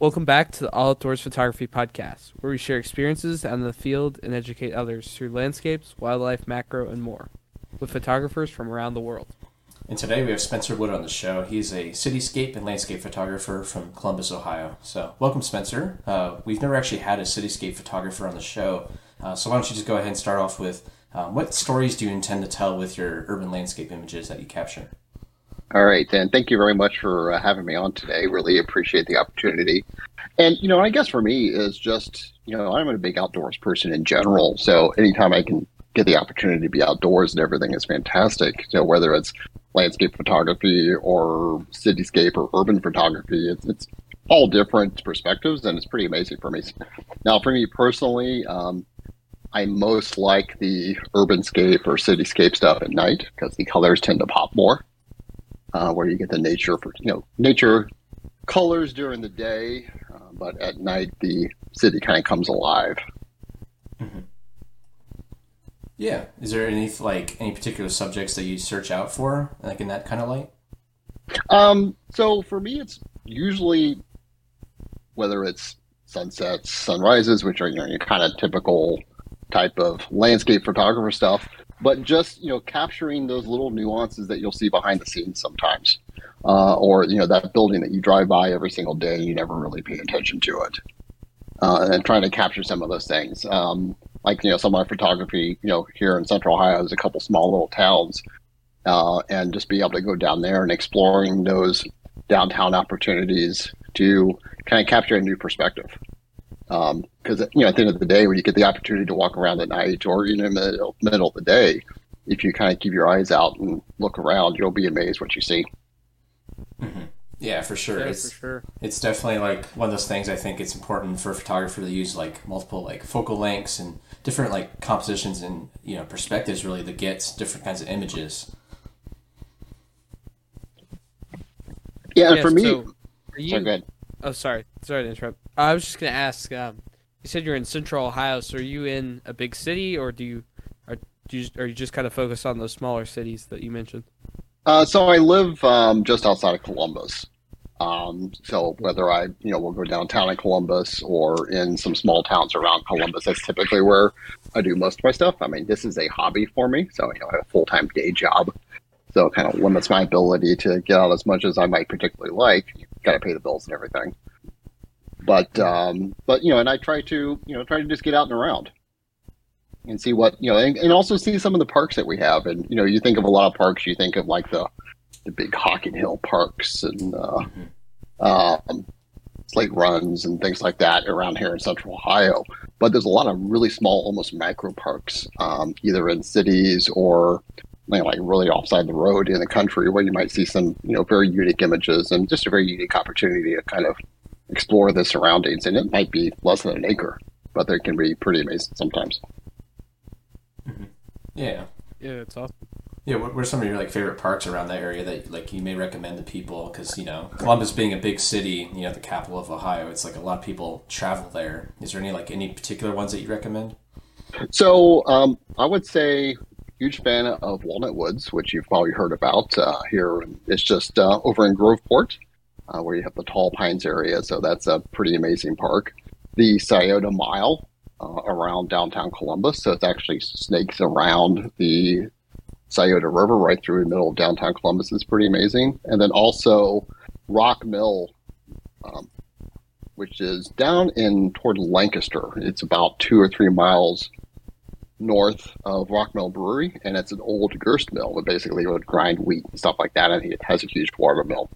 Welcome back to the All Outdoors Photography Podcast, where we share experiences on the field and educate others through landscapes, wildlife, macro, and more, with photographers from around the world. And today we have Spencer Wood on the show. He's a cityscape and landscape photographer from Columbus, Ohio. So, welcome, Spencer. Uh, we've never actually had a cityscape photographer on the show. Uh, so, why don't you just go ahead and start off with um, what stories do you intend to tell with your urban landscape images that you capture? All right, and thank you very much for uh, having me on today. Really appreciate the opportunity. And you know, I guess for me is just you know I'm a big outdoors person in general. So anytime I can get the opportunity to be outdoors and everything is fantastic. Know, whether it's landscape photography or cityscape or urban photography, it's, it's all different perspectives, and it's pretty amazing for me. Now, for me personally, um, I most like the urbanscape or cityscape stuff at night because the colors tend to pop more uh, where you get the nature for you know nature colors during the day, uh, but at night the city kind of comes alive. Mm-hmm. Yeah, is there any like any particular subjects that you search out for, like in that kind of light? Um, so for me, it's usually whether it's sunsets, sunrises, which are you know your kind of typical type of landscape photographer stuff, but just you know capturing those little nuances that you'll see behind the scenes sometimes uh, or you know that building that you drive by every single day and you never really pay attention to it uh, and trying to capture some of those things. Um, like you know some of my photography you know here in central ohio is a couple small little towns uh, and just be able to go down there and exploring those downtown opportunities to kind of capture a new perspective because um, you know at the end of the day when you get the opportunity to walk around at night or you know in the middle, middle of the day if you kind of keep your eyes out and look around you'll be amazed what you see. Mm-hmm. yeah for sure. Yeah, it's for sure. it's definitely like one of those things i think it's important for a photographer to use like multiple like focal lengths and different like compositions and you know perspectives really to get different kinds of images. Yeah, yeah for me so you, sorry, oh sorry. Sorry to interrupt I was just gonna ask. Um, you said you're in Central Ohio, so are you in a big city, or do you are do you, are you just kind of focused on those smaller cities that you mentioned? Uh, so I live um, just outside of Columbus. Um, so whether I, you know, will go downtown in Columbus or in some small towns around Columbus, that's typically where I do most of my stuff. I mean, this is a hobby for me, so you know, I have a full time day job, so it kind of limits my ability to get out as much as I might particularly like. Got to pay the bills and everything. But um, but you know, and I try to you know try to just get out and around and see what you know, and, and also see some of the parks that we have. And you know, you think of a lot of parks, you think of like the the big Hocking Hill parks and uh, mm-hmm. um, slate runs and things like that around here in Central Ohio. But there's a lot of really small, almost micro parks, um, either in cities or you know, like really offside the road in the country, where you might see some you know very unique images and just a very unique opportunity to kind of explore the surroundings. And it might be less than an acre, but they can be pretty amazing sometimes. Mm-hmm. Yeah. Yeah, it's awesome. Yeah, what are some of your like favorite parks around that area that like you may recommend to people? Because you know Columbus being a big city, you know the capital of Ohio, it's like a lot of people travel there. Is there any like any particular ones that you recommend? So um, I would say huge fan of Walnut Woods, which you've probably heard about uh, here. It's just uh, over in Groveport uh, where you have the Tall Pines area. So that's a pretty amazing park. The Scioto Mile uh, around downtown Columbus. So it actually snakes around the Scioto River right through the middle of downtown Columbus is pretty amazing. And then also Rock Mill, um, which is down in toward Lancaster. It's about two or three miles north of Rock Mill Brewery, and it's an old grist mill that basically would grind wheat and stuff like that, and it has a huge water mill.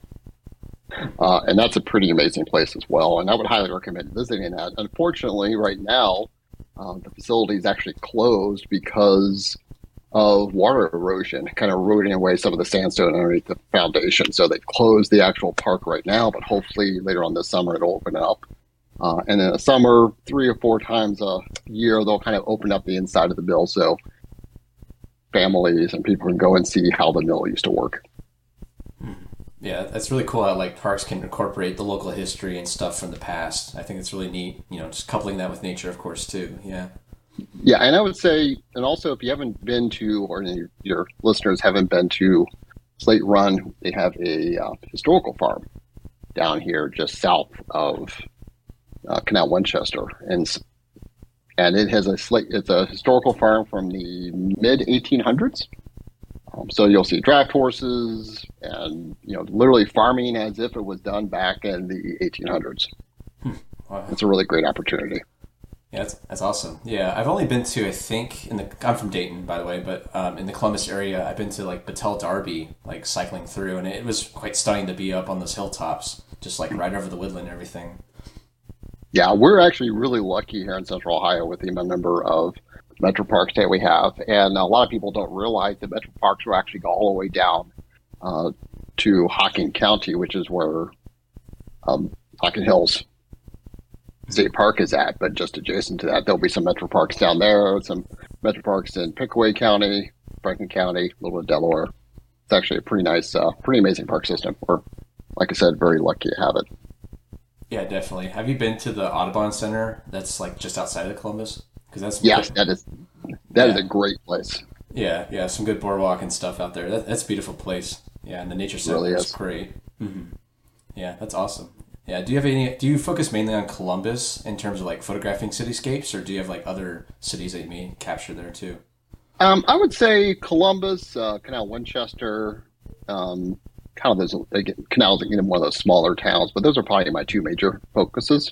Uh, and that's a pretty amazing place as well. And I would highly recommend visiting that. Unfortunately, right now, uh, the facility is actually closed because of water erosion, kind of eroding away some of the sandstone underneath the foundation. So they closed the actual park right now, but hopefully later on this summer it'll open up. Uh, and in the summer, three or four times a year, they'll kind of open up the inside of the mill so families and people can go and see how the mill used to work. Yeah, that's really cool how like parks can incorporate the local history and stuff from the past. I think it's really neat. You know, just coupling that with nature, of course, too. Yeah. Yeah, and I would say, and also if you haven't been to, or your, listeners haven't been to Slate Run, they have a uh, historical farm down here just south of uh, Canal Winchester, and and it has a slate. it's a historical farm from the mid 1800s. Um, so you'll see draft horses and you know literally farming as if it was done back in the 1800s. Wow. It's a really great opportunity. Yeah, that's, that's awesome. Yeah, I've only been to I think in the I'm from Dayton by the way, but um, in the Columbus area, I've been to like Battelle Darby, like cycling through, and it was quite stunning to be up on those hilltops, just like right over the woodland and everything. Yeah, we're actually really lucky here in Central Ohio with the number of metro parks that we have, and a lot of people don't realize that metro parks will actually go all the way down uh, to Hocking County, which is where um, Hocking Hills State Park is at, but just adjacent to that, there'll be some metro parks down there, some metro parks in Pickaway County, Franklin County, a little bit of Delaware. It's actually a pretty nice, uh, pretty amazing park system. We're, like I said, very lucky to have it. Yeah, definitely. Have you been to the Audubon Center? That's like just outside of Columbus, because that's Yes, that is that is Yeah. a great place. Yeah, yeah, some good boardwalk and stuff out there. That, that's a beautiful place. Yeah, and the nature center Really is is. great. hmm Yeah, that's awesome. Yeah, do you have any? Do you focus mainly on Columbus in terms of like photographing cityscapes, or do you have like other cities that you may capture there too? Um, I would say Columbus, uh, Canal Winchester, um, kind of those again, canals again in one of those smaller towns, but those are probably my two major focuses.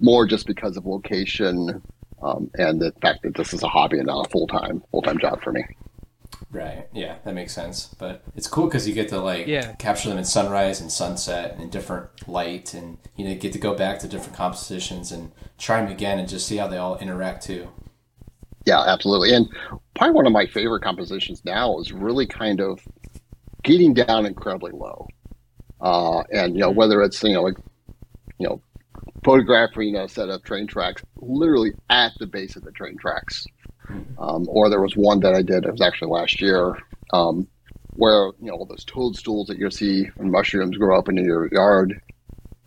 More just because of location um, and the fact that this is a hobby and not a full time full time job for me. Right. Yeah, that makes sense. But it's cool because you get to like Yeah. capture them in sunrise and sunset and in different light, and you know get to go back to different compositions and try them again and just see how they all interact too. Yeah, absolutely. And probably one of my favorite compositions now is really kind of getting down incredibly low. Uh, and you know, whether it's you know like you know photographing a set of train tracks literally at the base of the train tracks. Um, or there was one that I did, it was actually last year, um, where you know all those toadstools that you'll see when mushrooms grow up in your yard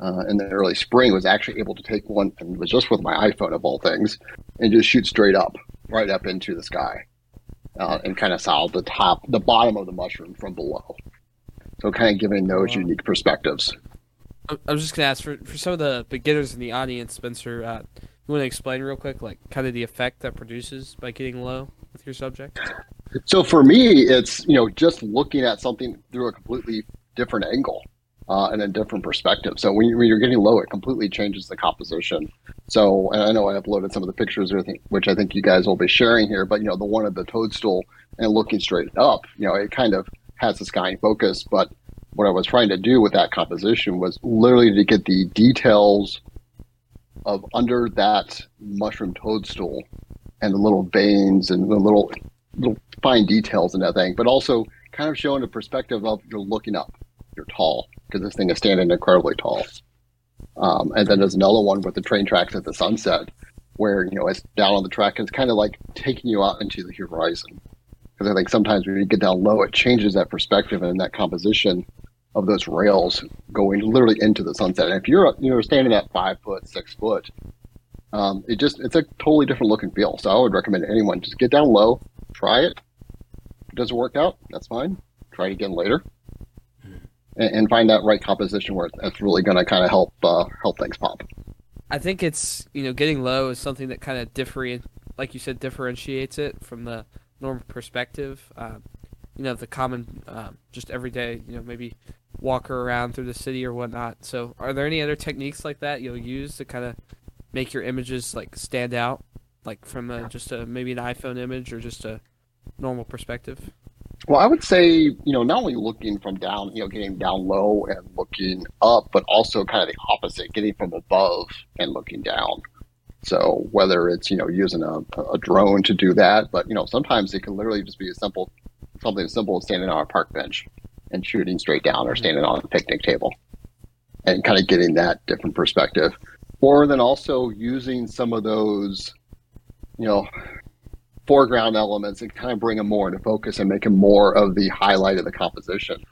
uh, in the early spring was actually able to take one and was just with my iPhone of all things and just shoot straight up, right up into the sky, uh, and kind of saw the top, the bottom of the mushroom from below. So kind of giving those Wow. unique perspectives. I was just gonna ask for for some of the beginners in the audience, Spencer. Uh, you want to explain real quick, like kind of the effect that produces by getting low with your subject? So for me, it's you know just looking at something through a completely different angle uh, and a different perspective. So when, when you're getting low, it completely changes the composition. So and I know I uploaded some of the pictures, which I think you guys will be sharing here. But you know the one of the toadstool and looking straight up, you know it kind of has the sky in focus. But what I was trying to do with that composition was literally to get the details of under that mushroom toadstool and the little veins and the little little fine details and that thing, but also kind of showing the perspective of you're looking up, you're tall because this thing is standing incredibly tall. Um, and then there's another one with the train tracks at the sunset, where you know it's down on the track and it's kind of like taking you out into the horizon. Because I think sometimes when you get down low, it changes that perspective and that composition of those rails going literally into the sunset. And if you're you know standing at five foot, six foot, um, it just it's a totally different look and feel. So I would recommend anyone just get down low, try it. If it doesn't work out, that's fine. Try it again later, and, and find that right composition where it's really going to kind of help uh, help things pop. I think it's you know getting low is something that kind of different, like you said, differentiates it from the normal perspective. Um, you know, the common, um, just everyday, you know, maybe walker around through the city or whatnot. So, are there any other techniques like that you'll use to kind of make your images like stand out, like from a, just a maybe an iPhone image or just a normal perspective? Well, I would say, you know, not only looking from down, you know, getting down low and looking up, but also kind of the opposite, getting from above and looking down. So whether it's, you know, using a, a drone to do that, but, you know, sometimes it can literally just be a simple, something as simple as standing on a park bench and shooting straight down or standing on a picnic table and kind of getting that different perspective. Or then also using some of those, you know, foreground elements and kind of bring them more into focus and make them more of the highlight of the composition.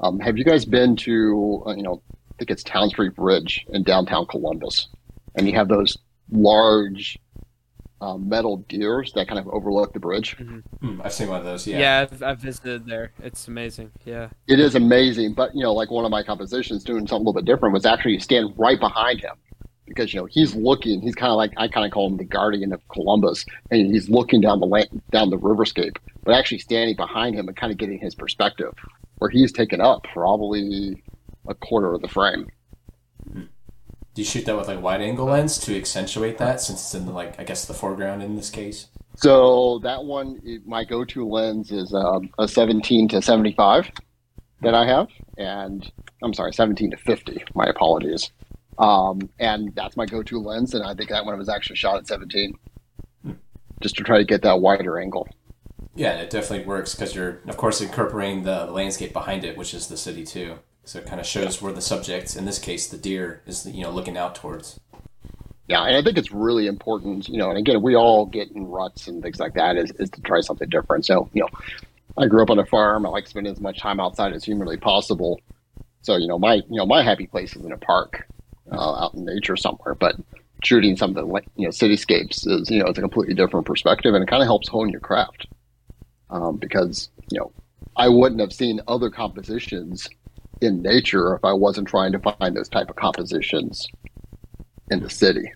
Um, have you guys been to, uh, you know, I think it's Town Street Bridge in downtown Columbus, and you have those large uh, metal deers that kind of overlook the bridge. Hmm, I've seen one of those. Yeah. Yeah, I've, I've visited there. It's amazing. Yeah. It is amazing, but you know, like one of my compositions doing something a little bit different was actually you stand right behind him. Because you know he's looking. He's kind of like I kind of call him the guardian of Columbus, and he's looking down the land, down the riverscape, but actually standing behind him and kind of getting his perspective, where he's taken up probably a quarter of the frame. Do you shoot that with like wide angle lens to accentuate that, since it's in the, like I guess the foreground in this case? So that one, my go-to lens is um, a 17 to 75 that I have, and I'm sorry, 17 to 50. My apologies. Um, and that's my go-to lens, and I think that one was actually shot at 17, just to try to get that wider angle. Yeah, it definitely works because you're, of course, incorporating the landscape behind it, which is the city too. So it kind of shows where the subject, in this case, the deer, is you know looking out towards. Yeah, and I think it's really important, you know, and again, we all get in ruts and things like that is, is to try something different. So, you know, I grew up on a farm. I like spending as much time outside as humanly possible. So, you know, my, you know, my happy place is in a park, uh, out in nature somewhere, but shooting something like, you know, cityscapes is, you know, it's a completely different perspective and it kind of helps hone your craft. Um, because, you know, I wouldn't have seen other compositions in nature if I wasn't trying to find those type of compositions in the city.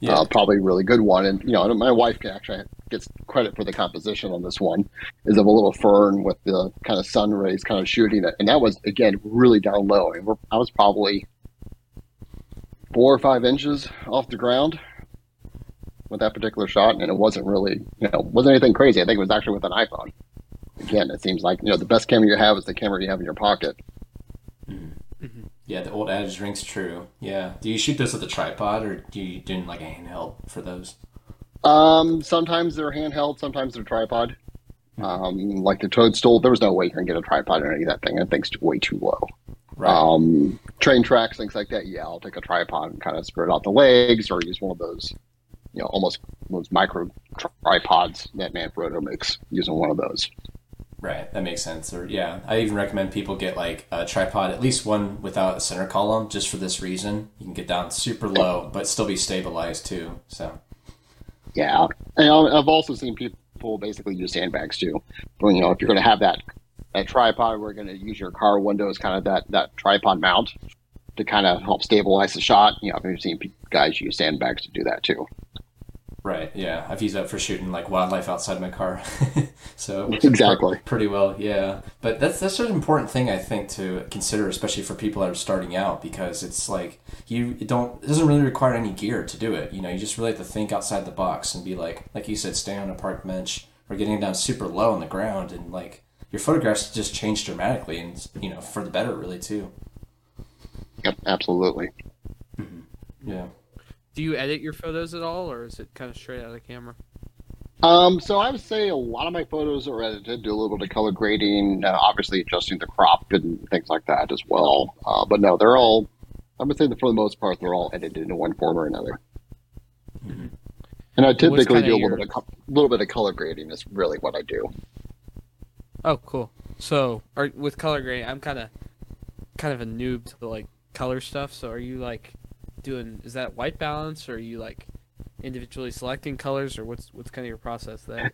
Yeah, Uh, probably a really good one, and you know, my wife can actually gets credit for the composition on this one. Is of a little fern with the kind of sun rays kind of shooting it, and that was again really down low. And we're, I was probably four or five inches off the ground with that particular shot, and it wasn't really, you know, wasn't anything crazy. I think it was actually with an iPhone. Again, it seems like you know the best camera you have is the camera you have in your pocket. yeah, the old adage rings true. Yeah, do you shoot those with a tripod or do you do like a handheld for those? Um, sometimes they're handheld, sometimes they're tripod. Um, like the Toadstool, there was no way you can get a tripod or any of that thing. That thing's way too low. Right. Um, train tracks, things like that. Yeah, I'll take a tripod and kind of spread out the legs, or use one of those, you know, almost those micro tripods that Manfrotto makes. Using one of those. Right, that makes sense. Or yeah, I even recommend people get like a tripod, at least one without a center column, just for this reason. You can get down super low, but still be stabilized too. So Yeah, and I've also seen people basically use sandbags too. But, you know, if you're going to have that that tripod, we're going to use your car window as kind of that that tripod mount to kind of help stabilize the shot. You know, I've seen guys use sandbags to do that too. Right, yeah, I've used that for shooting like wildlife outside my car. so Exactly. pretty well. Yeah, but that's that's an important thing I think to consider, especially for people that are starting out, because it's like you it don't it doesn't really require any gear to do it. You know, you just really have to think outside the box and be like, like you said, stay on a park bench or getting down super low on the ground and like your photographs just change dramatically and you know for the better really too Yep, absolutely. Mm-hmm. yeah Do you edit your photos at all, or is it kind of straight out of the camera? Um, so I would say a lot of my photos are edited. Do a little bit of color grading, uh, obviously adjusting the crop and things like that as well. Uh, but no, they're all. I would say that for the most part, they're all edited in one form or another. And I typically do a your- little bit of little bit of color grading. Is really what I do. Oh, cool. So, are, with color grading, I'm kind of, kind of a noob to the like color stuff. So, are you like doing? Is that white balance, or are you like individually selecting colors, or what's what's kind of your process there?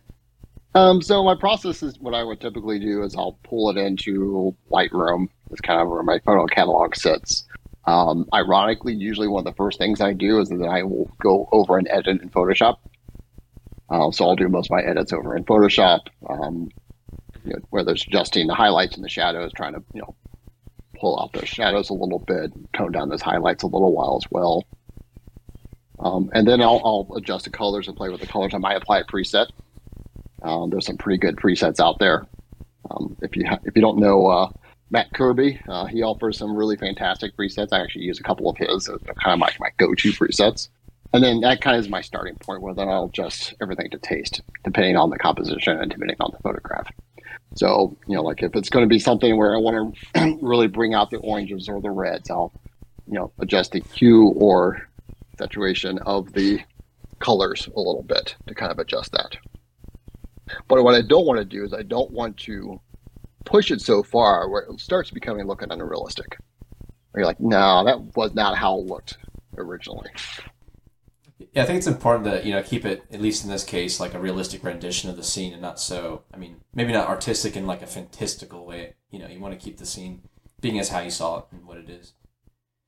Um, so my process is what I would typically do is I'll pull it into Lightroom. It's kind of where my photo catalog sits. Um, ironically, usually one of the first things I do is that I will go over and edit in Photoshop. Uh, so I'll do most of my edits over in Photoshop, um, you know, where there's adjusting the highlights and the shadows, trying to you know pull out those shadows a little bit, tone down those highlights a little while as well. Um, and then I'll, I'll adjust the colors and play with the colors. I might apply a preset. Um, there's some pretty good presets out there. Um, if you ha- if you don't know uh, Matt Kirby, uh, he offers some really fantastic presets. I actually use a couple of his. They're kind of like my go-to presets. And then that kind of is my starting point where then I'll adjust everything to taste, depending on the composition and depending on the photograph. So, you know, like if it's going to be something where I want to really bring out the oranges or the reds, I'll, you know, adjust the hue or saturation of the colors a little bit to kind of adjust that. But what I don't want to do is I don't want to push it so far where it starts becoming looking unrealistic. Where you're like, no, that was not how it looked originally. Yeah i think it's important to you know keep it at least in this case like a realistic rendition of the scene and not so i mean maybe not artistic in like a fantastical way you know you want to keep the scene being as how you saw it and what it is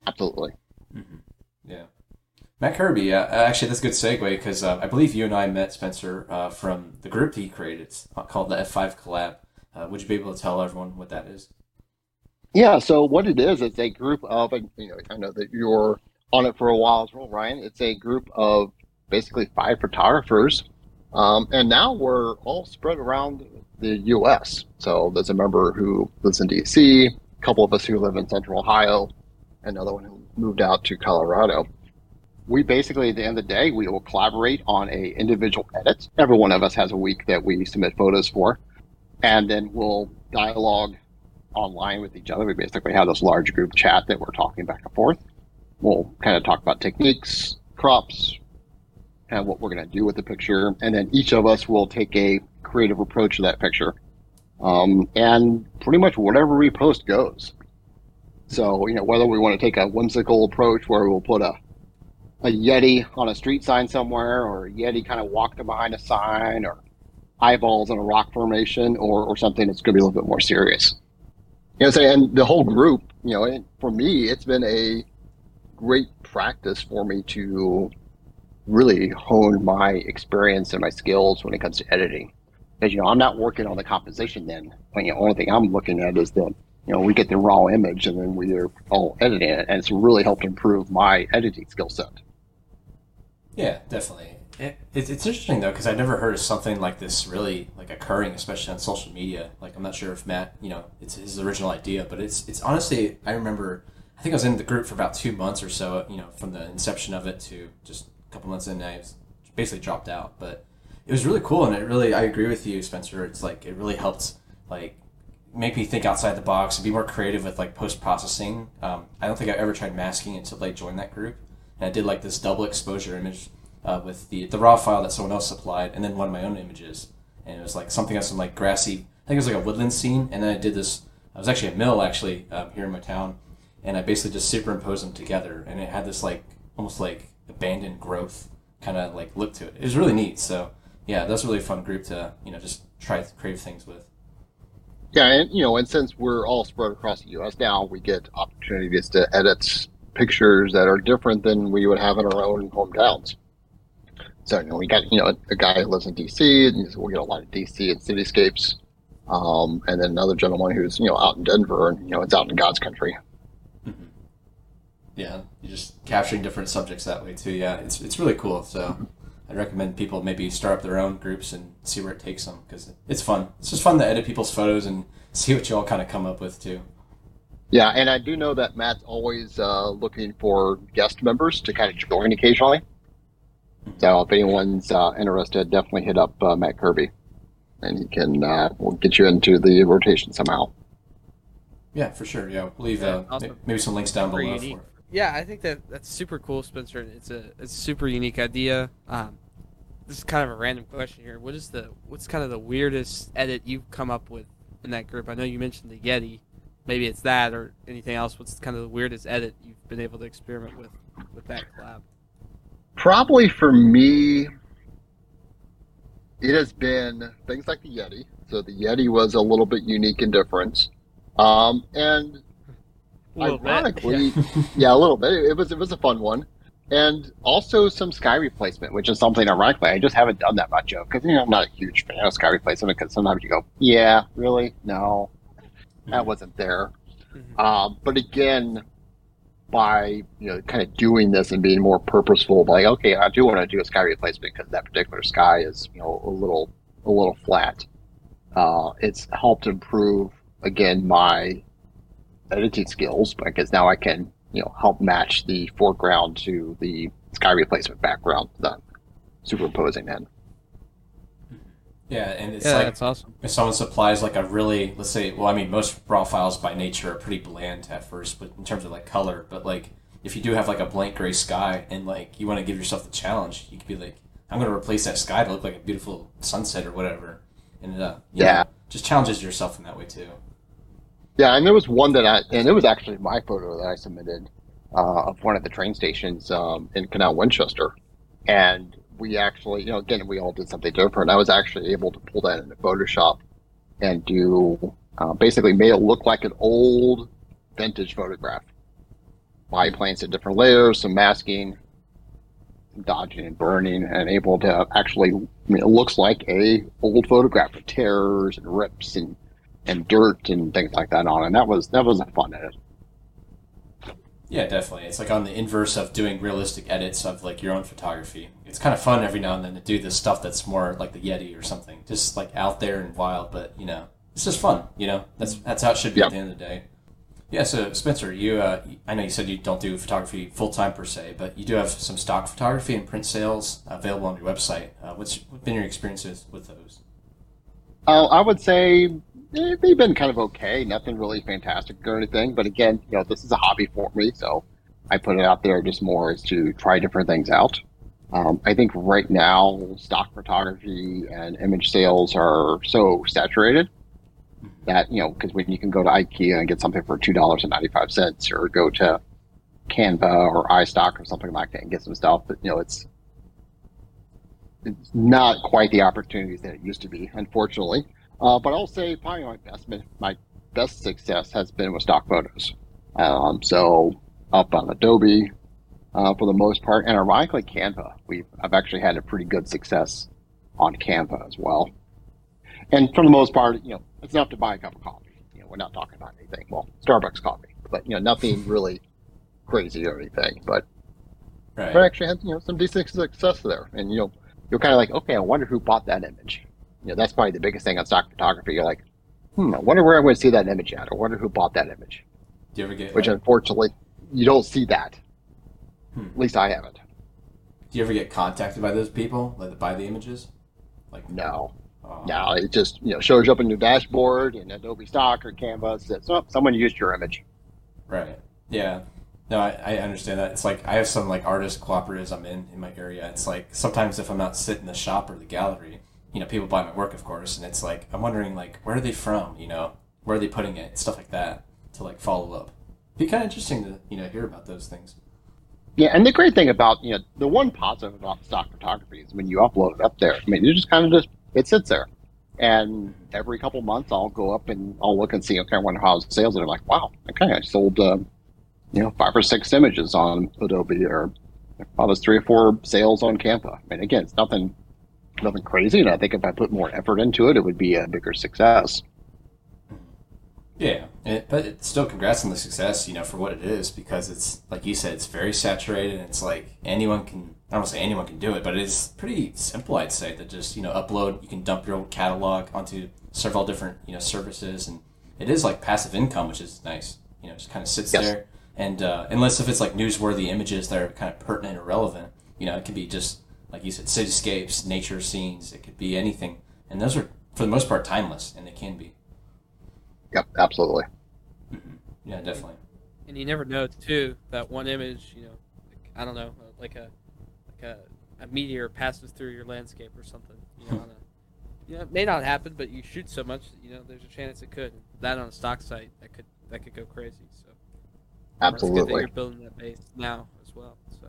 Absolutely. yeah Matt Kirby, uh, actually, that's a good segue because uh, I believe you and I met Spencer uh, from the group that he created called the F5 Collab. Uh, would you be able to tell everyone what that is? Yeah, so what it is, it's a group of, you know, I know that you're on it for a while as well, Ryan. It's a group of basically five photographers. Um, and now we're all spread around the U.S. So there's a member who lives in D.C., a couple of us who live in Central Ohio, another one who moved out to Colorado we basically at the end of the day we will collaborate on a individual edit every one of us has a week that we submit photos for and then we'll dialogue online with each other we basically have this large group chat that we're talking back and forth we'll kind of talk about techniques crops and what we're going to do with the picture and then each of us will take a creative approach to that picture um, and pretty much whatever we post goes so you know whether we want to take a whimsical approach where we'll put a a Yeti on a street sign somewhere, or a Yeti kind of walking behind a sign, or eyeballs in a rock formation, or, or something that's going to be a little bit more serious. You know, so, and the whole group, you know, for me, it's been a great practice for me to really hone my experience and my skills when it comes to editing. Because, you know, I'm not working on the composition then. But, you know, only thing I'm looking at is the, you know, we get the raw image and then we're all editing it. And it's really helped improve my editing skill set. Yeah, definitely. It, it's interesting though because I've never heard of something like this really like occurring, especially on social media. Like I'm not sure if Matt, you know, it's his original idea, but it's it's honestly I remember I think I was in the group for about two months or so, you know, from the inception of it to just a couple months in, I basically dropped out. But it was really cool, and it really I agree with you, Spencer. It's like it really helped like make me think outside the box and be more creative with like post processing. Um, I don't think I ever tried masking until I joined that group and I did like this double exposure image uh, with the the raw file that someone else supplied, and then one of my own images, and it was like something else some like grassy. I think it was like a woodland scene, and then I did this. I was actually a mill actually um, here in my town, and I basically just superimposed them together, and it had this like almost like abandoned growth kind of like look to it. It was really neat. So yeah, that's a really fun group to you know just try crave things with. Yeah, and you know, and since we're all spread across the U.S. now, we get opportunities to edit pictures that are different than we would have in our own hometowns. So, you know, we got, you know, a guy who lives in DC, and we get a lot of DC and cityscapes. Um, and then another gentleman who's, you know, out in Denver, and, you know, it's out in God's country. Mm-hmm. Yeah, you're just capturing different subjects that way, too. Yeah, it's, it's really cool. So I'd recommend people maybe start up their own groups and see where it takes them because it's fun. It's just fun to edit people's photos and see what you all kind of come up with, too. Yeah, and I do know that Matt's always uh, looking for guest members to kind of join occasionally. So if anyone's uh, interested, definitely hit up uh, Matt Kirby, and he can uh, we'll get you into the rotation somehow. Yeah, for sure. Yeah, we'll leave uh, awesome. maybe some links down below. Yeah, I think that that's super cool, Spencer. It's a it's a super unique idea. Um, this is kind of a random question here. What is the what's kind of the weirdest edit you've come up with in that group? I know you mentioned the Yeti maybe it's that or anything else. What's kind of the weirdest edit you've been able to experiment with with that collab? Probably for me, it has been things like the Yeti. So the Yeti was a little bit unique and different, um, and ironically, yeah. yeah. a little bit. It was it was a fun one, and also some sky replacement, which is something ironically I just haven't done that much of because you know I'm not a huge fan of sky replacement because sometimes you go, yeah, really, no, that wasn't there. Mm-hmm. Um, but again, by you know kind of doing this and being more purposeful, like okay, I do want to do a sky replacement because that particular sky is you know a little a little flat. Uh, it's helped improve again my editing skills because now I can you know help match the foreground to the sky replacement background that I'm superimposing in. Yeah, and it's yeah, like that's awesome. if someone supplies like a really let's say well I mean most raw files by nature are pretty bland at first, but in terms of like color, but like if you do have like a blank gray sky and like you want to give yourself the challenge, you could be like, I'm gonna replace that sky to look like a beautiful sunset or whatever. And uh yeah. Know, just challenges yourself in that way too. Yeah, and there was one that I and it was actually my photo that I submitted uh, of one of the train stations um, in Canal Winchester. And we actually, you know, again, we all did something different. I was actually able to pull that into Photoshop and do uh, basically made it look like an old vintage photograph. Biplanes at different layers, some masking, dodging and burning, and able to actually. I mean, it looks like a old photograph with tears and rips and and dirt and things like that on, and that was that was a fun edit. Yeah, definitely. It's like on the inverse of doing realistic edits of like your own photography. It's kind of fun every now and then to do this stuff that's more like the Yeti or something, just like out there and wild. But you know, it's just fun. You know, that's that's how it should be at the end of the day. Yeah. So Spencer, you uh, I know you said you don't do photography full time per se, but you do have some stock photography and print sales available on your website. Uh, what's what been your experiences with those? Uh, I would say they've been kind of okay. Nothing really fantastic or anything. But again, you know, this is a hobby for me, so I put it out there just more as to try different things out. Um, I think right now, stock photography and image sales are so saturated that you know, because when you can go to IKEA and get something for two dollars and ninety five cents, or go to Canva or iStock or something like that and get some stuff, but you know, it's it's not quite the opportunities that it used to be, unfortunately. Uh, but I'll say probably my best my best success has been with stock photos. Um, so up on Adobe uh, for the most part, and ironically Canva. We I've actually had a pretty good success on Canva as well. And for the most part, you know, it's enough to buy a cup of coffee. You know, we're not talking about anything. Well, Starbucks coffee, but you know, nothing really crazy or anything. But right. I actually had you know some decent success there, and you know, you're kind of like, okay, I wonder who bought that image. You know, that's probably the biggest thing on stock photography. You're like, hmm, I wonder where I'm going to see that image at. I wonder who bought that image. Do you ever get? Which like, unfortunately, you don't see that. Hmm. At least I haven't. Do you ever get contacted by those people that buy the images? Like no, oh. no. It just you know shows up in your dashboard in Adobe Stock or Canva says, "Oh, someone used your image." Right. Yeah. No, I, I understand that. It's like I have some like artist cooperatives I'm in in my area. It's like sometimes if I'm not sitting in the shop or the gallery, you know, people buy my work, of course, and it's like I'm wondering like where are they from? You know, where are they putting it? Stuff like that to like follow up. Be kind of interesting to you know hear about those things. Yeah, and the great thing about you know the one positive about stock photography is when you upload it up there. I mean, you just kind of just it sits there, and every couple months I'll go up and I'll look and see okay, I wonder how sales are. Like, wow, okay, I sold uh, you know five or six images on Adobe, or I was three or four sales on Canva. I mean, again, it's nothing nothing crazy, and I think if I put more effort into it, it would be a bigger success. Yeah, it, but it's still congrats on the success, you know, for what it is, because it's like you said, it's very saturated. And it's like anyone can. I don't want to say anyone can do it, but it's pretty simple, I'd say, that just you know upload. You can dump your old catalog onto several different you know services, and it is like passive income, which is nice. You know, just kind of sits yes. there, and uh, unless if it's like newsworthy images that are kind of pertinent or relevant, you know, it can be just like you said, cityscapes, nature scenes. It could be anything, and those are for the most part timeless, and they can be. Yep, absolutely. Mm-hmm. Yeah, definitely. And you never know too that one image, you know, like, I don't know, like a like a, a meteor passes through your landscape or something. You know, on a, you know, it may not happen, but you shoot so much, you know, there's a chance it could. That on a stock site, that could that could go crazy. So absolutely, you're building that base now as well. So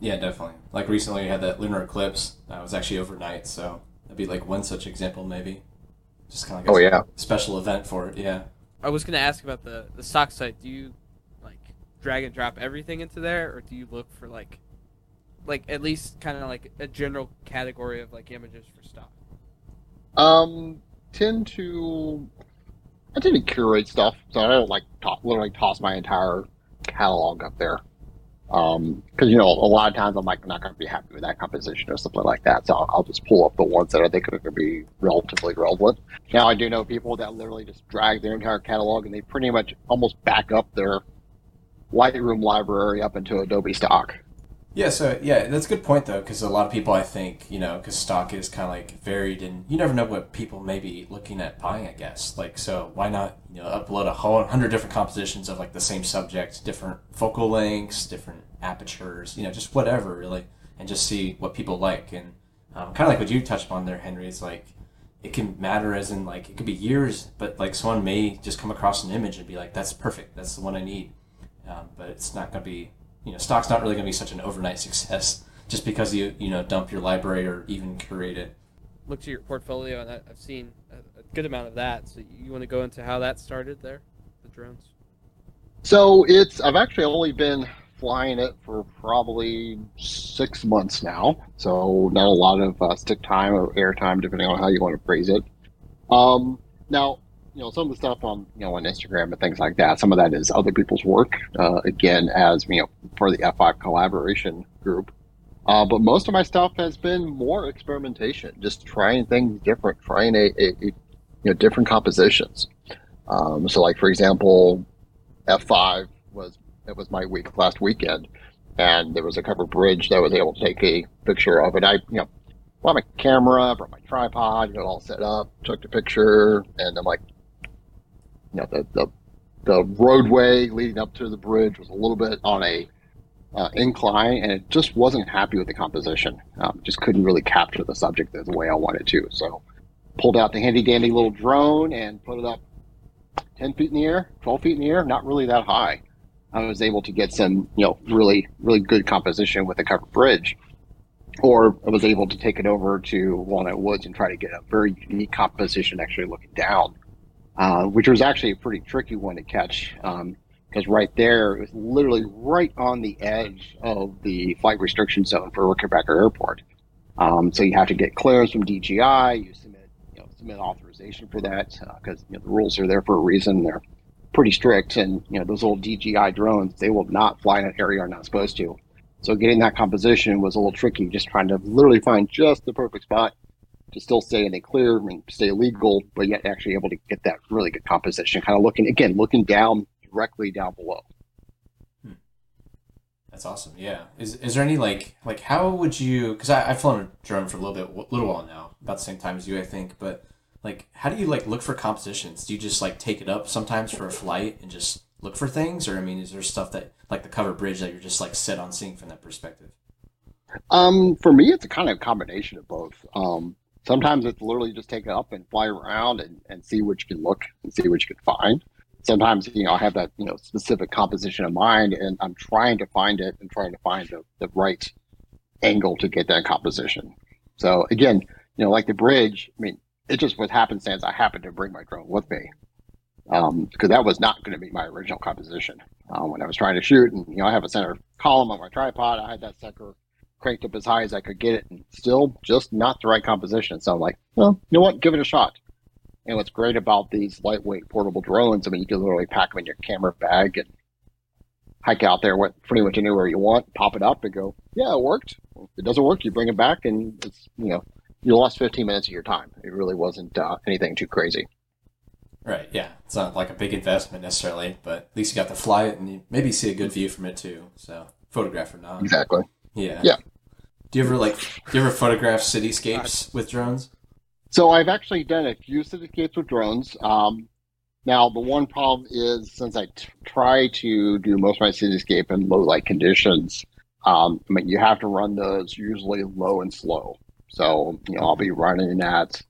yeah, definitely. Like recently, we had that lunar eclipse. That was actually overnight, so that'd be like one such example, maybe. Just kind of like oh yeah special event for it. Yeah. I was gonna ask about the the stock site. Do you like drag and drop everything into there, or do you look for like like at least kind of like a general category of like images for stock? Um, tend to I tend to curate stuff, so I don't like to- literally toss my entire catalog up there because um, you know a lot of times I'm like not going to be happy with that composition or something like that. So I'll, I'll just pull up the ones that I think are going to be relatively relevant. Now I do know people that literally just drag their entire catalog and they pretty much almost back up their Lightroom library up into Adobe Stock. Yeah, so yeah, that's a good point though, because a lot of people I think you know, because stock is kind of like varied, and you never know what people may be looking at buying. I guess like so, why not you know upload a whole hundred different compositions of like the same subject, different focal lengths, different apertures, you know, just whatever really, and just see what people like. And um, kind of like what you touched on there, Henry, is like it can matter as in like it could be years, but like someone may just come across an image and be like, that's perfect, that's the one I need. Um, but it's not to be you know, stock's not really going to be such an overnight success just because you you know dump your library or even curate it. Look to your portfolio, and I've seen a, good amount of that. So you want to go into how that started there, the drones? So it's I've actually only been flying it for probably six months now, so not a lot of uh, stick time or air time, depending on how you want to phrase it. Um, now, you know, some of the stuff on you know on Instagram and things like that. Some of that is other people's work. Uh, again, as you know, for the F5 collaboration group. Uh, but most of my stuff has been more experimentation, just trying things different, trying a, a, a you know different compositions. Um, so, like for example, F5 was it was my week last weekend, and there was a covered bridge that I was able to take a picture of it. I you know brought my camera, brought my tripod, got it all set up, took the picture, and I'm like, you know, the, the, the roadway leading up to the bridge was a little bit on a uh, incline, and it just wasn't happy with the composition. Um, just couldn't really capture the subject the way I wanted to. So pulled out the handy dandy little drone and put it up 10 feet in the air, 12 feet in the air, not really that high. I was able to get some, you know, really, really good composition with the covered bridge. Or I was able to take it over to Walnut Woods and try to get a very unique composition actually looking down uh, which was actually a pretty tricky one to catch because um, right there it was literally right on the edge of the flight restriction zone for Rickenbacker Airport. Um, so you have to get clearance from DJI. You submit, you know, submit authorization for that because uh, you know, the rules are there for a reason. They're pretty strict, and you know those old DJI drones they will not fly in an area they're not supposed to. So getting that composition was a little tricky. Just trying to literally find just the perfect spot to still stay in a clear and stay legal, but yet actually able to get that really good composition. Kind of looking again, looking down directly down below. Hmm. That's awesome. Yeah. Is is there any like like how would you? Because I've flown a drone for a little bit, little while now, about the same time as you, I think. But like, how do you like look for compositions? Do you just like take it up sometimes for a flight and just look for things, or I mean, is there stuff that like the cover bridge that you're just like set on seeing from that perspective? Um, for me, it's a kind of combination of both. Um, Sometimes it's literally just take it up and fly around and, and see what you can look and see what you can find. Sometimes, you know, I have that, you know, specific composition in mind and I'm trying to find it and trying to find the, the right angle to get that composition. So again, you know, like the bridge, I mean, it just was happenstance. I happened to bring my drone with me because um, that was not going to be my original composition uh, when I was trying to shoot. And you know, I have a center column on my tripod. I had that center cranked up as high as I could get it, and still just not the right composition. So I'm like, well, you know what? Give it a shot. And what's great about these lightweight portable drones, I mean, you can literally pack them in your camera bag and hike out there with pretty much anywhere you want, pop it up and go, yeah, it worked. If it doesn't work, you bring it back, and it's, you know, you lost 15 minutes of your time. It really wasn't uh, anything too crazy. Right. Yeah. It's not like a big investment necessarily, but at least you got to fly it and you maybe see a good view from it too. So photograph or not. Exactly. Yeah. Yeah. Do you ever like do you ever photograph cityscapes with drones? So I've actually done a few cityscapes with drones. Um, now the one problem is since I t- try to do most of my cityscape in low light conditions, um, I mean you have to run those usually low and slow. So you know I'll be running at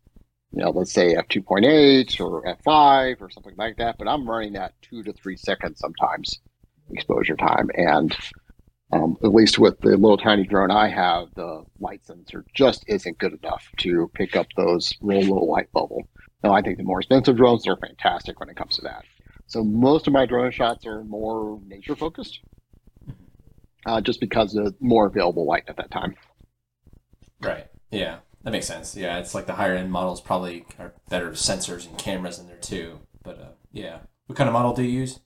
you know let's say f two point eight or f five or something like that, but I'm running at two to three seconds sometimes exposure time and um, at least with the little tiny drone I have, the light sensor just isn't good enough to pick up those real low light level. Now, I think the more expensive drones are fantastic when it comes to that. So most of my drone shots are more nature focused, uh, just because of more available light at that time. Right. Yeah, that makes sense. Yeah, it's like the higher end models probably are better sensors and cameras in there too. But uh, yeah, what kind of model do you use?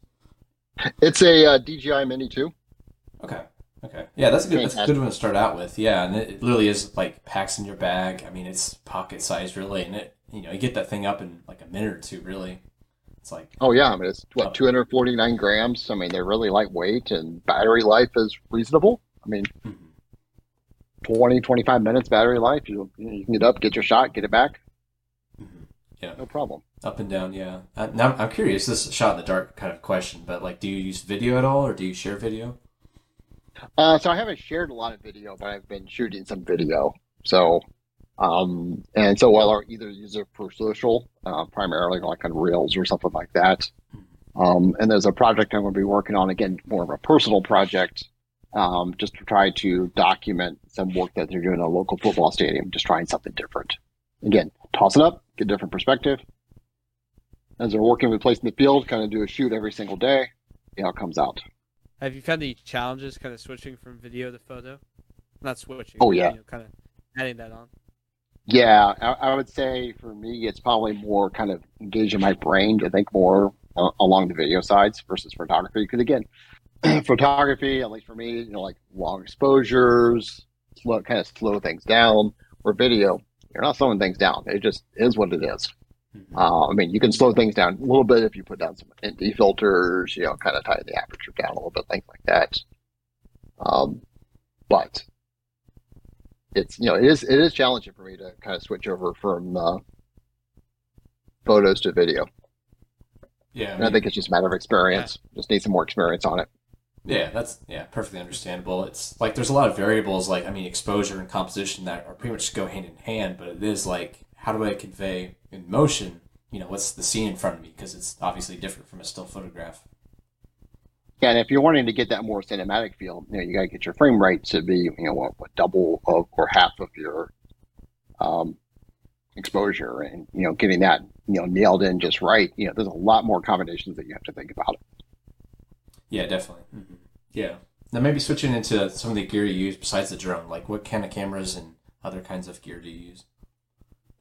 It's a uh, DJI Mini 2. Okay. Okay. Yeah, that's a good. That's a good one to start out with. Yeah, and it, it literally is like packs in your bag. I mean, it's pocket sized really, and it you know you get that thing up in like a minute or two. Really, it's like oh yeah, I mean it's what 249 grams. I mean they're really lightweight, and battery life is reasonable. I mean. Mm-hmm. 20, 25 minutes battery life. You, you can get up, get your shot, get it back. Mm-hmm. Yeah. No problem. Up and down, yeah. Uh, now I'm curious. This is a shot in the dark kind of question, but like, do you use video at all, or do you share video? Uh, so I haven't shared a lot of video, but I've been shooting some video. So, um, and so while I'll either use it for social, uh, primarily like on Reels or something like that. Um, and there's a project I'm going to be working on again, more of a personal project, um, just to try to document some work that they're doing in a local football stadium, just trying something different. Again, toss it up, get a different perspective. As they're working with placing the field, kind of do a shoot every single day, see how it comes out. Have you found any challenges kind of switching from video to photo? Not switching. Oh, yeah. You know, kind of adding that on. Yeah, I, I would say for me, it's probably more kind of engaging my brain to think more uh, along the video sides versus photography. Because again, photography, at least for me, you know, like long exposures, slow, kind of slow things down. Or video, you're not slowing things down. It just is what it is. Mhm. Uh, I mean, you can slow things down a little bit if you put down some ND filters, you know, kind of tighten the aperture down a little bit, things like that. Um, but it's you know it is it is challenging for me to kind of switch over from uh, photos to video. yeah, I And I think it's just a matter of experience. Just need some more experience on it. Yeah, that's yeah, perfectly understandable. It's like there's a lot of variables like I mean exposure and composition that are pretty much go hand in hand, but it is like how do I convey in motion, you know, what's the scene in front of me because it's obviously different from a still photograph. Yeah, and if you're wanting to get that more cinematic feel, you know, you got to get your frame rate to be, you know, what, what double of, or half of your um, exposure, and you know, getting that, you know, nailed in just right. You know, there's a lot more combinations that you have to think about. Yeah, definitely. hmm Yeah. Now maybe switching into some of the gear you use besides the drone, like what kind of cameras and other kinds of gear do you use?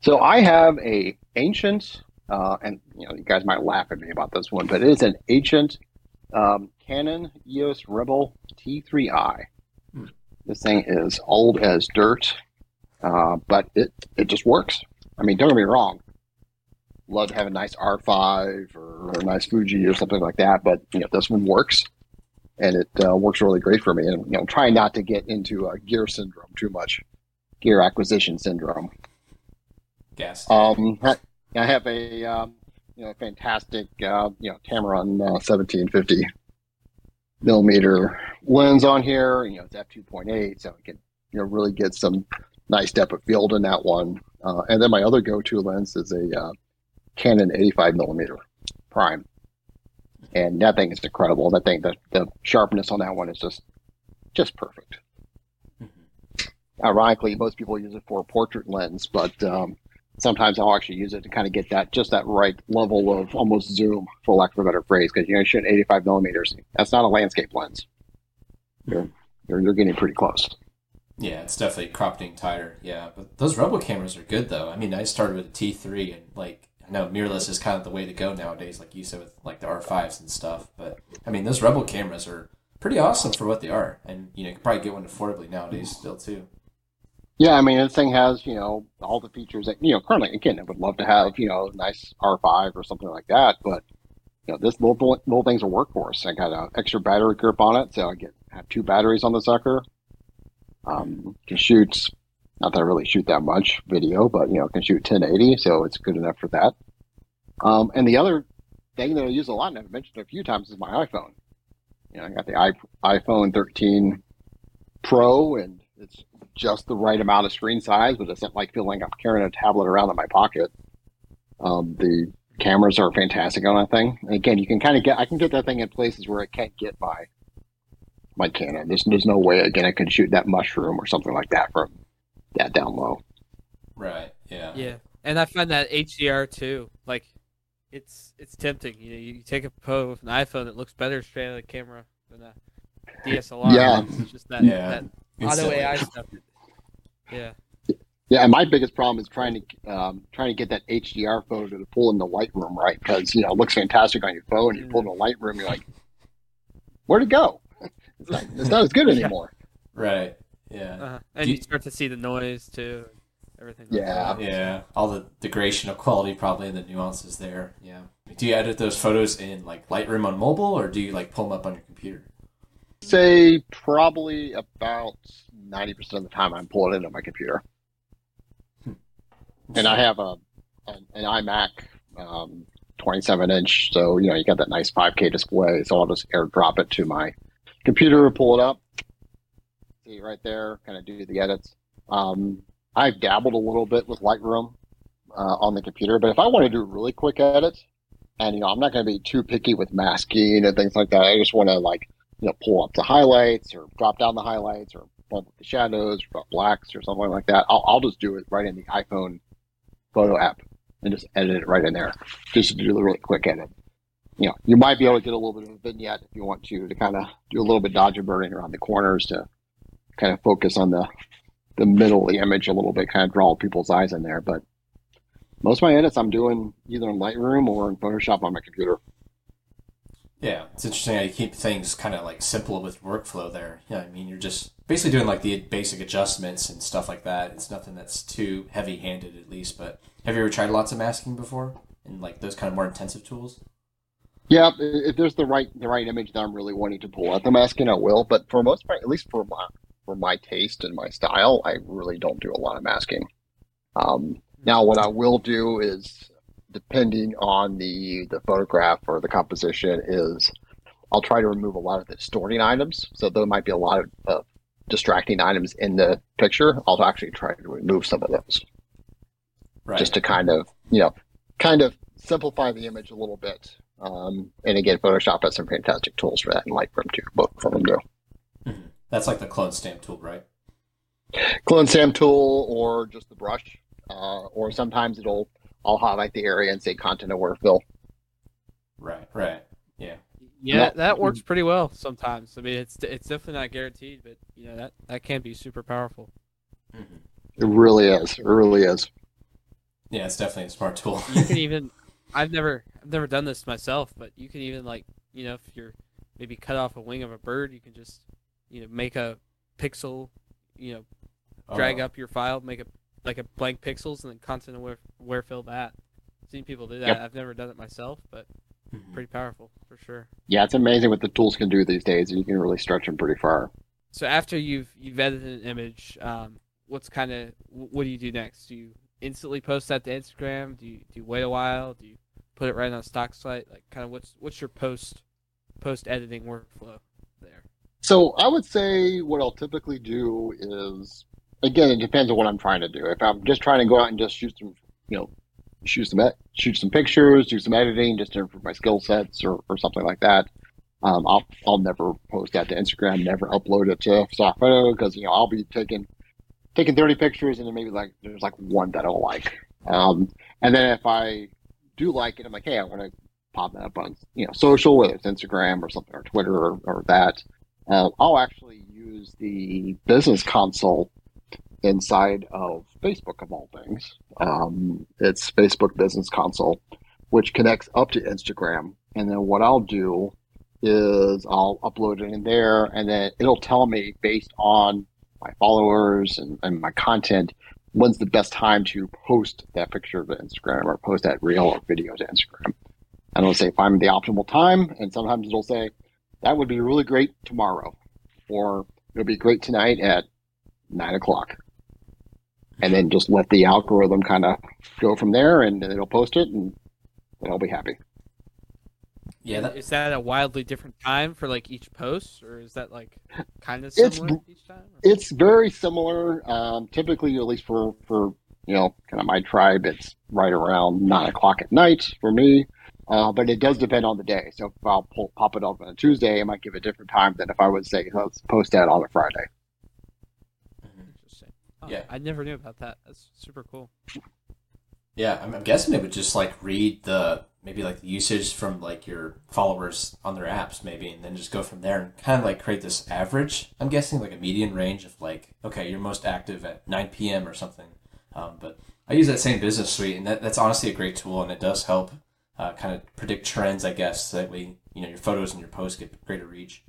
So I have a ancient, uh, and you know, you guys might laugh at me about this one, but it is an ancient um, Canon EOS Rebel T3i. Hmm. This thing is old as dirt, uh, but it it just works. I mean, don't get me wrong. Love to have a nice R5 or a nice Fuji or something like that, but you know, this one works, and it uh, works really great for me. And you know, trying not to get into uh, gear syndrome too much, gear acquisition syndrome. Gas. Um, I I have a um, you know fantastic uh, you know Tamron uh, 1750 millimeter lens on here. You know it's f 2.8, so it can you know really get some nice depth of field in that one. Uh, and then my other go-to lens is a uh, Canon 85 millimeter prime, and that thing is incredible. That thing, the the sharpness on that one is just just perfect. Mhm. Ironically, most people use it for a portrait lens, but um, sometimes I'll actually use it to kind of get that just that right level of almost zoom, for lack of a better phrase, because you know, you shoot 85 millimeters. That's not a landscape lens. You're, you're, you're getting pretty close. Yeah, it's definitely cropping tighter. Yeah, but those Rebel cameras are good though. I mean, I started with a T3 and like I know mirrorless is kind of the way to go nowadays, like you said with like the R5s and stuff. But I mean, those Rebel cameras are pretty awesome for what they are, and you know, you can probably get one affordably nowadays still too. Yeah, I mean, this thing has, you know, all the features that, you know, currently, again, I would love to have, you know, a nice R5 or something like that, but, you know, this little, little thing's a workhorse. I got an extra battery grip on it, so I get have two batteries on the sucker. Um, can shoot, not that I really shoot that much video, but, you know, can shoot 1080, so it's good enough for that. Um, and the other thing that I use a lot, and I've mentioned a few times, is my iPhone. You know, I got the iPhone 13 Pro, and it's just the right amount of screen size, but it's not like feeling like I'm carrying a tablet around in my pocket. Um, the cameras are fantastic on that thing. And again, you can kind of get I can get that thing in places where I can't get my my Canon. There's there's no way again I could shoot that mushroom or something like that from that down low. Right. Yeah. Yeah, and I find that HDR too. Like, it's it's tempting. You know, you take a photo with an iPhone, it looks better straight out of the camera than a DSLR. Yeah. it's just that Yeah. that auto Instantly. AI stuff. Yeah, Yeah, and my biggest problem is trying to um, trying to get that HDR photo to pull in the Lightroom right because you know it looks fantastic on your phone. You pull in the Lightroom, you're like, where'd it go? It's not, it's not as good Yeah. anymore. Right. Yeah. uh-huh. and you you- start to see the noise too. Everything. Yeah. that. Yeah. All the degradation of quality, probably the nuances there. Yeah. Do you edit those photos in like Lightroom on mobile, or do you like pull them up on your computer? Say probably about ninety percent of the time I'm pulling it into my computer. and I have a an, an iMac, um, 27 inch, so you know you got that nice 5K display. So I'll just AirDrop it to my computer, pull it up, see right there, kind of do the edits. Um, I've dabbled a little bit with Lightroom uh, on the computer, but if I want to do really quick edits, and you know I'm not going to be too picky with masking and things like that, I just want to like you know pull up the highlights or drop down the highlights or bump up the shadows or blacks or something like that. I'll, I'll just do it right in the iPhone photo app and just edit it right in there just to do the really quick edit. You know, you might be able to get a little bit of a vignette if you want to to kind of do a little bit dodge and burning around the corners to kind of focus on the the middle of the image a little bit, kind of draw people's eyes in there. But most of my edits I'm doing either in Lightroom or in Photoshop on my computer. Yeah, it's interesting how you keep things kind of like simple with workflow there. Yeah, I mean, you're just basically doing like the basic adjustments and stuff like that. It's nothing that's too heavy handed, at least. But have you ever tried lots of masking before and like those kind of more intensive tools? Yeah, if there's the right the right image that I'm really wanting to pull out the masking, I will. But for most part, at least for my for my taste and my style, I really don't do a lot of masking. Um, now, what I will do is depending on the the photograph or the composition is I'll try to remove a lot of the distorting items. So there might be a lot of uh, distracting items in the picture. I'll actually try to remove some of those, right. just to kind of you know, kind of simplify the image a little bit. Um, and again, Photoshop has some fantastic tools for that, and Lightroom too. Both of them do. Mm-hmm. That's like the clone stamp tool, right? Clone stamp tool, or just the brush, uh, or sometimes it'll I'll highlight the area and say content aware fill. Right, right. Yeah. Yeah, that, that works pretty well sometimes. I mean, it's it's definitely not guaranteed, but you know that that can be super powerful. Mm-hmm. It really is. It really is. Yeah, it's definitely a smart tool. you can even, I've never I've never done this myself, but you can even like you know if you're maybe cut off a wing of a bird, you can just you know make a pixel, you know, drag oh. up your file, make a like a blank pixels and then content aware, aware fill that. I've seen people do that. Yep. I've never done it myself, but mm-hmm. pretty powerful for sure. Yeah, it's amazing what the tools can do these days, and you can really stretch them pretty far. So after you've you've edited an image, um, what's kind of what do you do next? Do you instantly post that to Instagram? Do you do you wait a while? Do you put it right on a stock site? Like, kind of what's what's your post post editing workflow there? So I would say what I'll typically do is again, it depends on what I'm trying to do. If I'm just trying to go out and just shoot some, you know, shoot some shoot some pictures, do some editing, just to improve my skill sets or, or something like that, um, I'll I'll never post that to Instagram, never upload it to stock photo because you know I'll be taking taking 30 pictures and then maybe like there's like one that I don't like. Um, and then if I do like it, I'm like, hey, I want to pop that up on you know social, whether it's Instagram or something or Twitter or, or that. Uh, I'll actually use the business console inside of Facebook, of all things. Um, it's Facebook Business Console, which connects up to Instagram. And then what I'll do is I'll upload it in there, and then it'll tell me based on my followers and, and my content when's the best time to post that picture to Instagram or post that reel or video to Instagram. And it'll say find the optimal time, and sometimes it'll say that would be really great tomorrow, or it'll be great tonight at nine o'clock and then just let the algorithm kind of go from there, and it'll post it, and I'll be happy. Yeah, that... is that a wildly different time for like each post, or is that like kind of similar it's, each time? Or? It's very similar. Um, typically, at least for for you know, kind of my tribe, it's right around nine o'clock at night for me. Uh, but it does depend on the day. So if I'll pull, pop it up on a Tuesday, I might give a different time than if I would say let's post that on a Friday. Oh, yeah, I never knew about that. That's super cool. Yeah, I'm, I'm, guessing it would just like read the maybe like the usage from like your followers on their apps, maybe, and then just go from there and kind of like create this average. I'm guessing like a median range of like, okay, you're most active at 9 p.m. or something. Um, but I use that same business suite, and that, that's honestly a great tool, and it does help uh, kind of predict trends, I guess, so that way you know your photos and your posts get greater reach.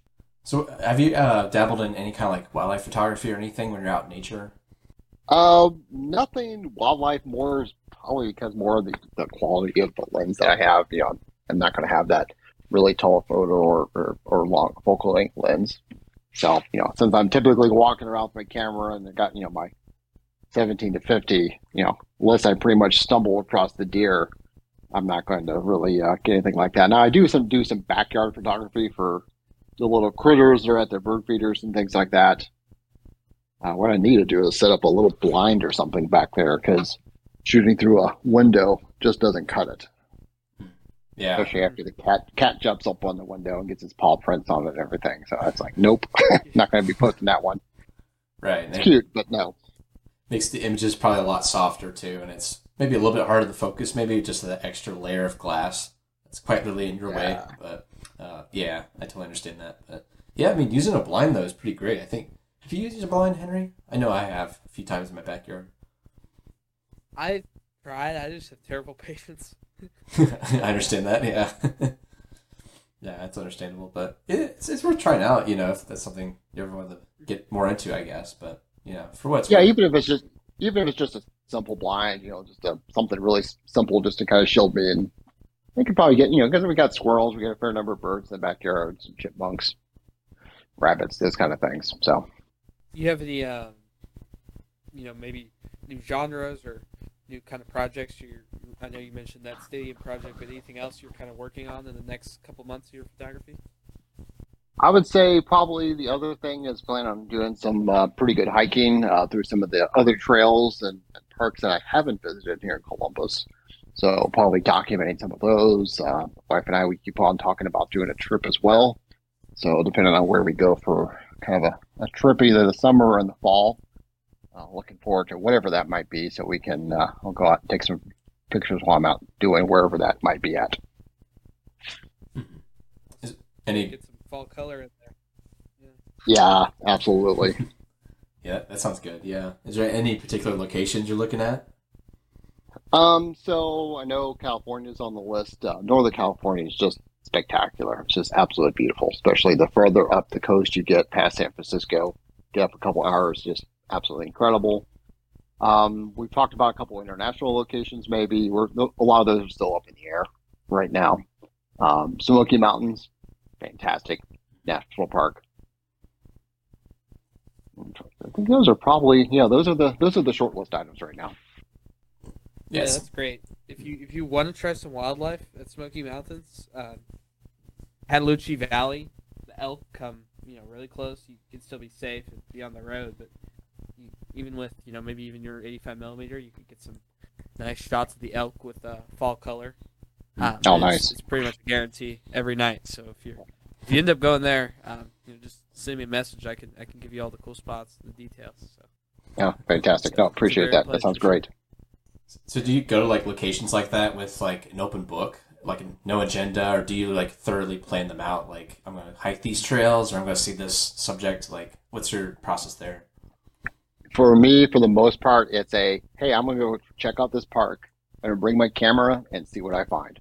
So, have you uh, dabbled in any kind of like wildlife photography or anything when you're out in nature? Uh, nothing wildlife more is probably because more of the, the quality of the lens that I have. You know, I'm not going to have that really tall photo or, or, or long focal length lens. So, you know, since I'm typically walking around with my camera and I got, you know, my 17 to 50, you know, unless I pretty much stumble across the deer, I'm not going to really uh, get anything like that. Now, I do some do some backyard photography for the little critters that are at their bird feeders and things like that. Uh, what I need to do is set up a little blind or something back there because shooting through a window just doesn't cut it. Yeah. Especially after the cat cat jumps up on the window and gets his paw prints on it and everything. So it's like, nope, not going to be posting that one. Right. It's cute, but no. Makes the images probably a lot softer too, and it's maybe a little bit harder to focus. Maybe just that extra layer of glass. It's quite literally in your yeah. way, but uh, yeah, I totally understand that. But yeah, I mean, using a blind though is pretty great. I think Have you used a blind, Henry? I know I have a few times in my backyard. I tried. I just have terrible patience. I understand that. Yeah. yeah, that's understandable, but it's it's worth trying out. You know, if that's something you ever want to get more into, I guess. But you know, for what's Yeah, worth. even if it's just even if it's just a simple blind, you know, just a, something really simple just to kind of shield me, and we could probably get you know because we got squirrels, we got a fair number of birds in the backyard, some chipmunks, rabbits, those kind of things. So You have any, um, you know, maybe new genres or new kind of projects? You're, I know you mentioned that stadium project, but anything else you're kind of working on in the next couple months of your photography? I would say probably the other thing is plan on doing some uh, pretty good hiking uh, through some of the other trails and, and parks that I haven't visited here in Columbus. So probably documenting some of those. Uh, wife and I we keep on talking about doing a trip as well. So depending on where we go for kind of a, a trip, either the summer or in the fall. Uh, looking forward to whatever that might be, so we can uh, I'll go out and take some pictures while I'm out doing wherever that might be at. Any? Get some fall color in there. Yeah, absolutely. Yeah, that sounds good. Yeah. Is there any particular locations you're looking at? Um, so I know California's on the list. Uh, Northern California is just spectacular. It's just absolutely beautiful, especially the further up the coast you get past San Francisco. Get up a couple hours, just absolutely incredible. Um, we've talked about a couple international locations. Maybe we're a lot of those are still up in the air right now. Um, Smoky Mountains, fantastic national park. I think those are probably yeah those are the those are the short list items right now. Yeah, that's great. If you if you want to try some wildlife at Smoky Mountains, um, Cataloochee Valley, the elk come you know really close. You can still be safe and be on the road, but you, even with you know maybe even your 85 millimeter, you could get some nice shots of the elk with uh, fall color. Um, Oh, it's- nice. It's pretty much a guarantee every night. So if you if you end up going there, um, you know just send me a message. I can I can give you all the cool spots and the details. So. Yeah, fantastic. No, appreciate very that. That sounds to great. So do you go to like locations like that with like an open book, like no agenda, or do you like thoroughly plan them out? Like I'm gonna hike these trails, or I'm gonna see this subject. Like, what's your process there? For me, for the most part, it's a hey, I'm gonna go check out this park. I'm gonna bring my camera and see what I find.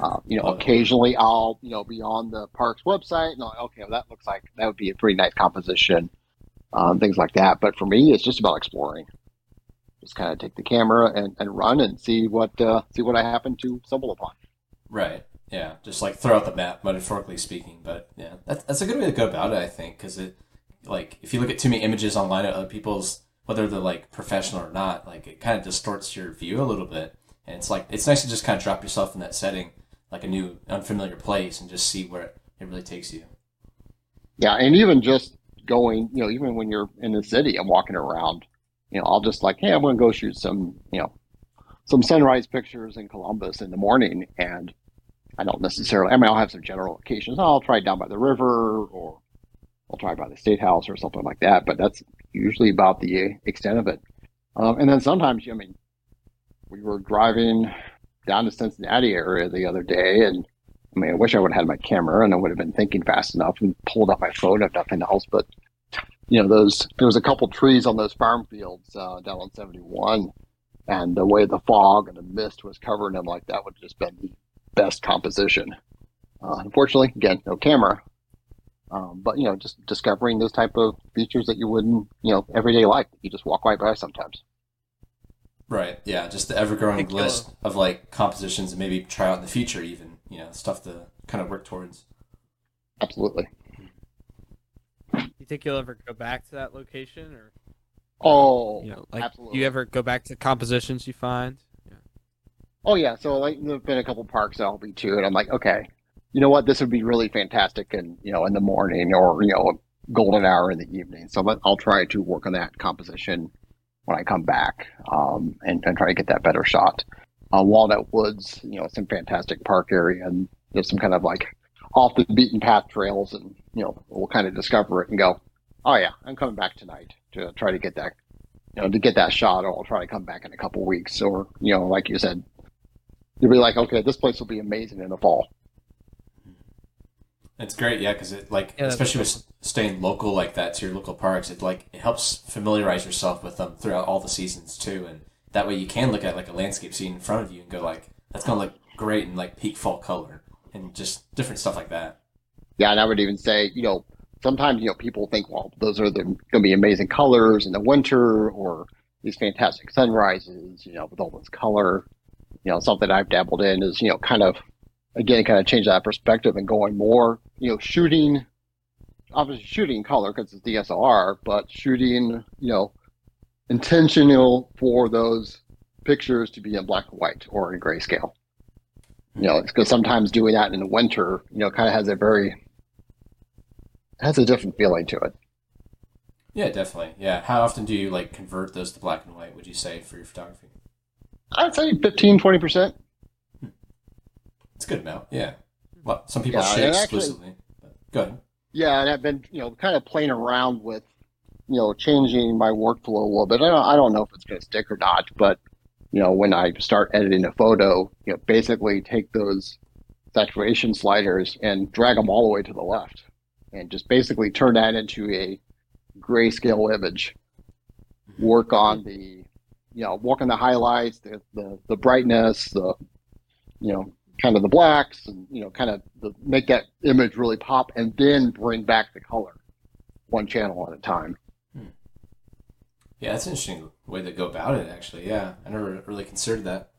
Uh, you know, occasionally I'll you know be on the park's website and I'll, okay, well, that looks like that would be a pretty nice composition, um, things like that. But for me, it's just about exploring. Just kind of take the camera and, and run and see what uh, see what I happen to stumble upon. Right. Yeah. Just like throw out the map, metaphorically speaking. But yeah, that's that's a good way to go about it. I think because it, like, if you look at too many images online of other people's, whether they're like professional or not, like it kind of distorts your view a little bit. And it's like it's nice to just kind of drop yourself in that setting, like a new unfamiliar place, and just see where it really takes you. Yeah, and even just going, you know, even when you're in the city and walking around, you know, I'll just like, hey, I'm going to go shoot some, you know, some sunrise pictures in Columbus in the morning, and I don't necessarily. I mean, I'll have some general locations. I'll try down by the river, or I'll try by the state house, or something like that. But that's usually about the extent of it. Um, and then sometimes, I mean, we were driving down to Cincinnati area the other day, and I mean, I wish I would have had my camera and I would have been thinking fast enough and pulled up my phone if nothing else. But you know, those there was a couple trees on those farm fields uh, down on seventy one, and the way the fog and the mist was covering them, like that would have just been the best composition. Uh, unfortunately, again, no camera. Um, but you know, just discovering those type of features that you wouldn't, you know, everyday life. You just walk right by sometimes. Right. Yeah. Just the ever growing Think, uh, list of like compositions and maybe try out in the future, even you know, stuff to kind of work towards. Absolutely. You think you'll ever go back to that location, or Oh, you know, like absolutely. you ever go back to compositions you find? Yeah. Oh yeah, so like there've been a couple parks I'll be to, and I'm like, okay, you know what, this would be really fantastic, and you know, in the morning or you know, golden hour in the evening. So let, I'll try to work on that composition when I come back, um, and, and try to get that better shot. Uh, Walnut Woods, you know, it's some fantastic park area, and there's some kind of like off the beaten path trails, and you know, we'll kind of discover it and go, oh yeah, I'm coming back tonight to try to get that, you know, to get that shot, or I'll try to come back in a couple weeks, or you know, like you said, you'll be like, okay, this place will be amazing in the fall. It's great, yeah, because it like Yeah, especially with staying local like that to your local parks, it like it helps familiarize yourself with them throughout all the seasons too, and that way you can look at like a landscape scene in front of you and go like that's gonna look great in like peak fall color and just different stuff like that. Yeah, and I would even say, you know, sometimes you know people think, well, those are going to be amazing colors in the winter, or these fantastic sunrises, you know, with all this color. You know, something I've dabbled in is, you know, kind of again, kind of change that perspective and going more, you know, shooting, obviously shooting color because it's DSLR, but shooting, you know, intentional for those pictures to be in black and white or in grayscale. You know, because sometimes doing that in the winter, you know, kind of has a very has a different feeling to it. Yeah, definitely. Yeah, how often do you like convert those to black and white? Would you say for your photography? I'd say 15, 20 percent. Hmm. It's a good amount. Yeah. Well, some people Yeah, and actually- go ahead. Yeah, and I've been, you know, kind of playing around with, you know, changing my workflow a little bit. I don't, I don't know if it's going to stick or not, but you know, when I start editing a photo, you know, basically take those saturation sliders and drag them all the way to the left, and just basically turn that into a grayscale image. Work on the, you know, work on the highlights, the the, the brightness, the, you know, kind of the blacks and you know kind of the, make that image really pop and then bring back the color one channel at a time. Hmm. Yeah, that's interesting way to go about it. Actually, yeah, I never really considered that.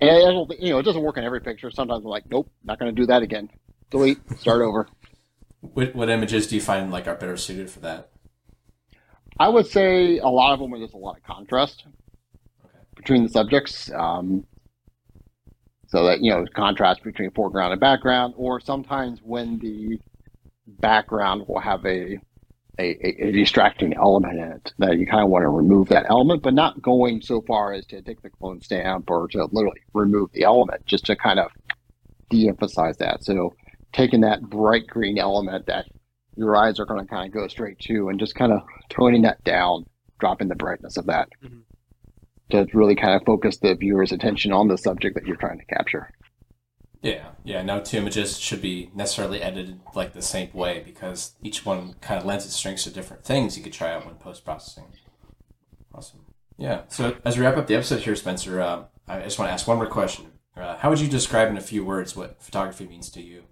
and you know it doesn't work in every picture sometimes i'm like nope not going to do that again delete start over What, what images do you find like are better suited for that? i would say a lot of them where there's a lot of contrast Okay. between the subjects um, so that you know contrast between foreground and background or sometimes when the background will have a a, a, distracting element in it that you kind of want to remove that element but not going so far as to take the clone stamp or to literally remove the element just to kind of de-emphasize that so taking that bright green element that your eyes are going to kind of go straight to and just kind of toning that down dropping the brightness of that Mhm. to really kind of focus the viewer's attention on the subject that you're trying to capture Yeah, yeah. No two images should be necessarily edited like the same way because each one kind of lends its strengths to different things you could try out when post processing. Awesome. Yeah. So as we wrap up the episode here, Spencer, uh, I just want to ask one more question. Uh, how would you describe in a few words what photography means to you?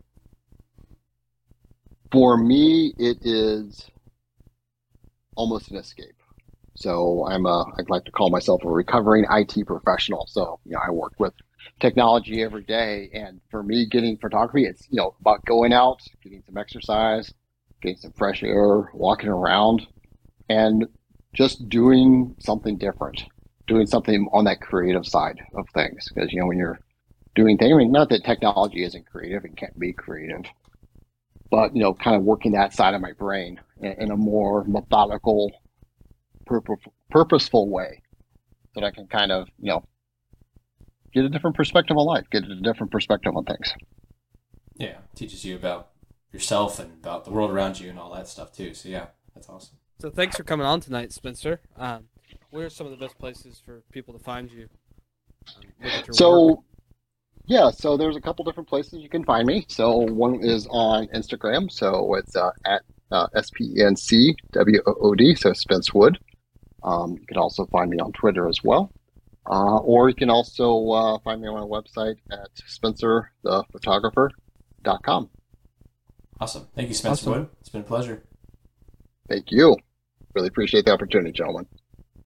for me it is almost an escape so i'm a, I'd like to call myself a recovering it professional so you know i work with technology every day. And for me getting photography it's you know about going out getting some exercise getting some fresh air walking around and just doing something different doing something on that creative side of things. Because you know when you're doing things I mean, not that technology isn't creative and can't be creative but you know, kind of working that side of my brain in, in a more methodical, purpo- purposeful way, so that I can kind of you know get a different perspective on life, get a different perspective on things. Yeah, teaches you about yourself and about the world around you and all that stuff too. So yeah, that's awesome. So thanks for coming on tonight, Spencer. Um, where are some of the best places for people to find you? Um, look at your work? So, yeah, so there's a couple different places you can find me. So one is on Instagram, so it's uh, at uh, S P E N C W O O D, so Spence Wood. Um, you can also find me on Twitter as well. Uh, or you can also uh, find me on my website at spencerthephotographer.com. Awesome. Thank you, Spencer Awesome. Wood. It's been a pleasure. Thank you. Really appreciate the opportunity, gentlemen.